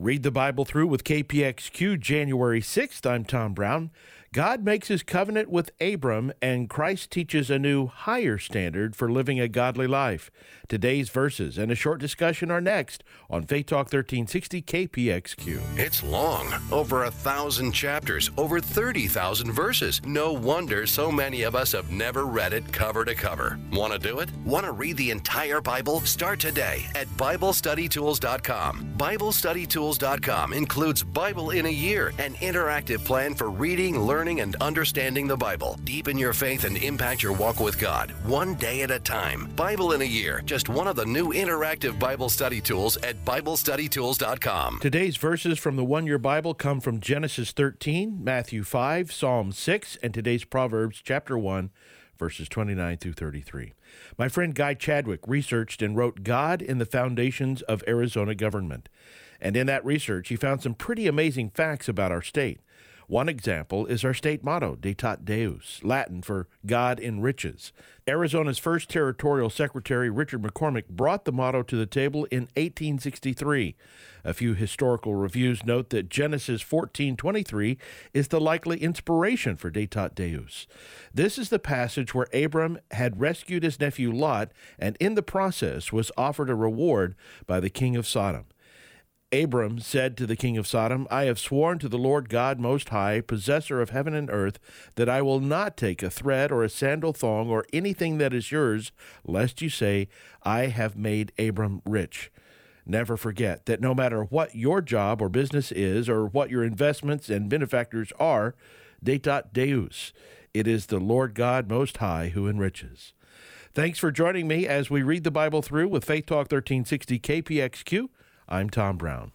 Read the Bible through with KPXQ January 6th. I'm Tom Brown. God makes his covenant with Abram, and Christ teaches a new, higher standard for living a godly life. Today's verses and a short discussion are next on Faith Talk 1360 KPXQ. It's long, over a thousand chapters, over 30,000 verses. No wonder so many of us have never read it cover to cover. Want to do it? Want to read the entire Bible? Start today at BibleStudyTools.com. BibleStudyTools.com includes Bible in a Year, an interactive plan for reading, learning, and understanding the Bible. Deepen your faith and impact your walk with God, one day at a time. Bible in a Year, just one of the new interactive Bible study tools at BibleStudyTools.com. Today's verses from the One Year Bible come from Genesis 13, Matthew 5, Psalm 6, and today's Proverbs chapter 1, verses 29 through 33. My friend Guy Chadwick researched and wrote God in the Foundations of Arizona Government. And in that research, he found some pretty amazing facts about our state. One example is our state motto, Ditat Deus, Latin for God enriches. Arizona's first territorial secretary, Richard McCormick, brought the motto to the table in 1863. A few historical reviews note that Genesis 14:23 is the likely inspiration for Ditat Deus. This is the passage where Abram had rescued his nephew Lot and in the process was offered a reward by the king of Sodom. Abram said to the king of Sodom, I have sworn to the Lord God Most High, possessor of heaven and earth, that I will not take a thread or a sandal thong or anything that is yours, lest you say, I have made Abram rich. Never forget that no matter what your job or business is, or what your investments and benefactors are, Ditat Deus, it is the Lord God Most High who enriches. Thanks for joining me as we read the Bible through with Faith Talk 1360 KPXQ. I'm Tom Brown.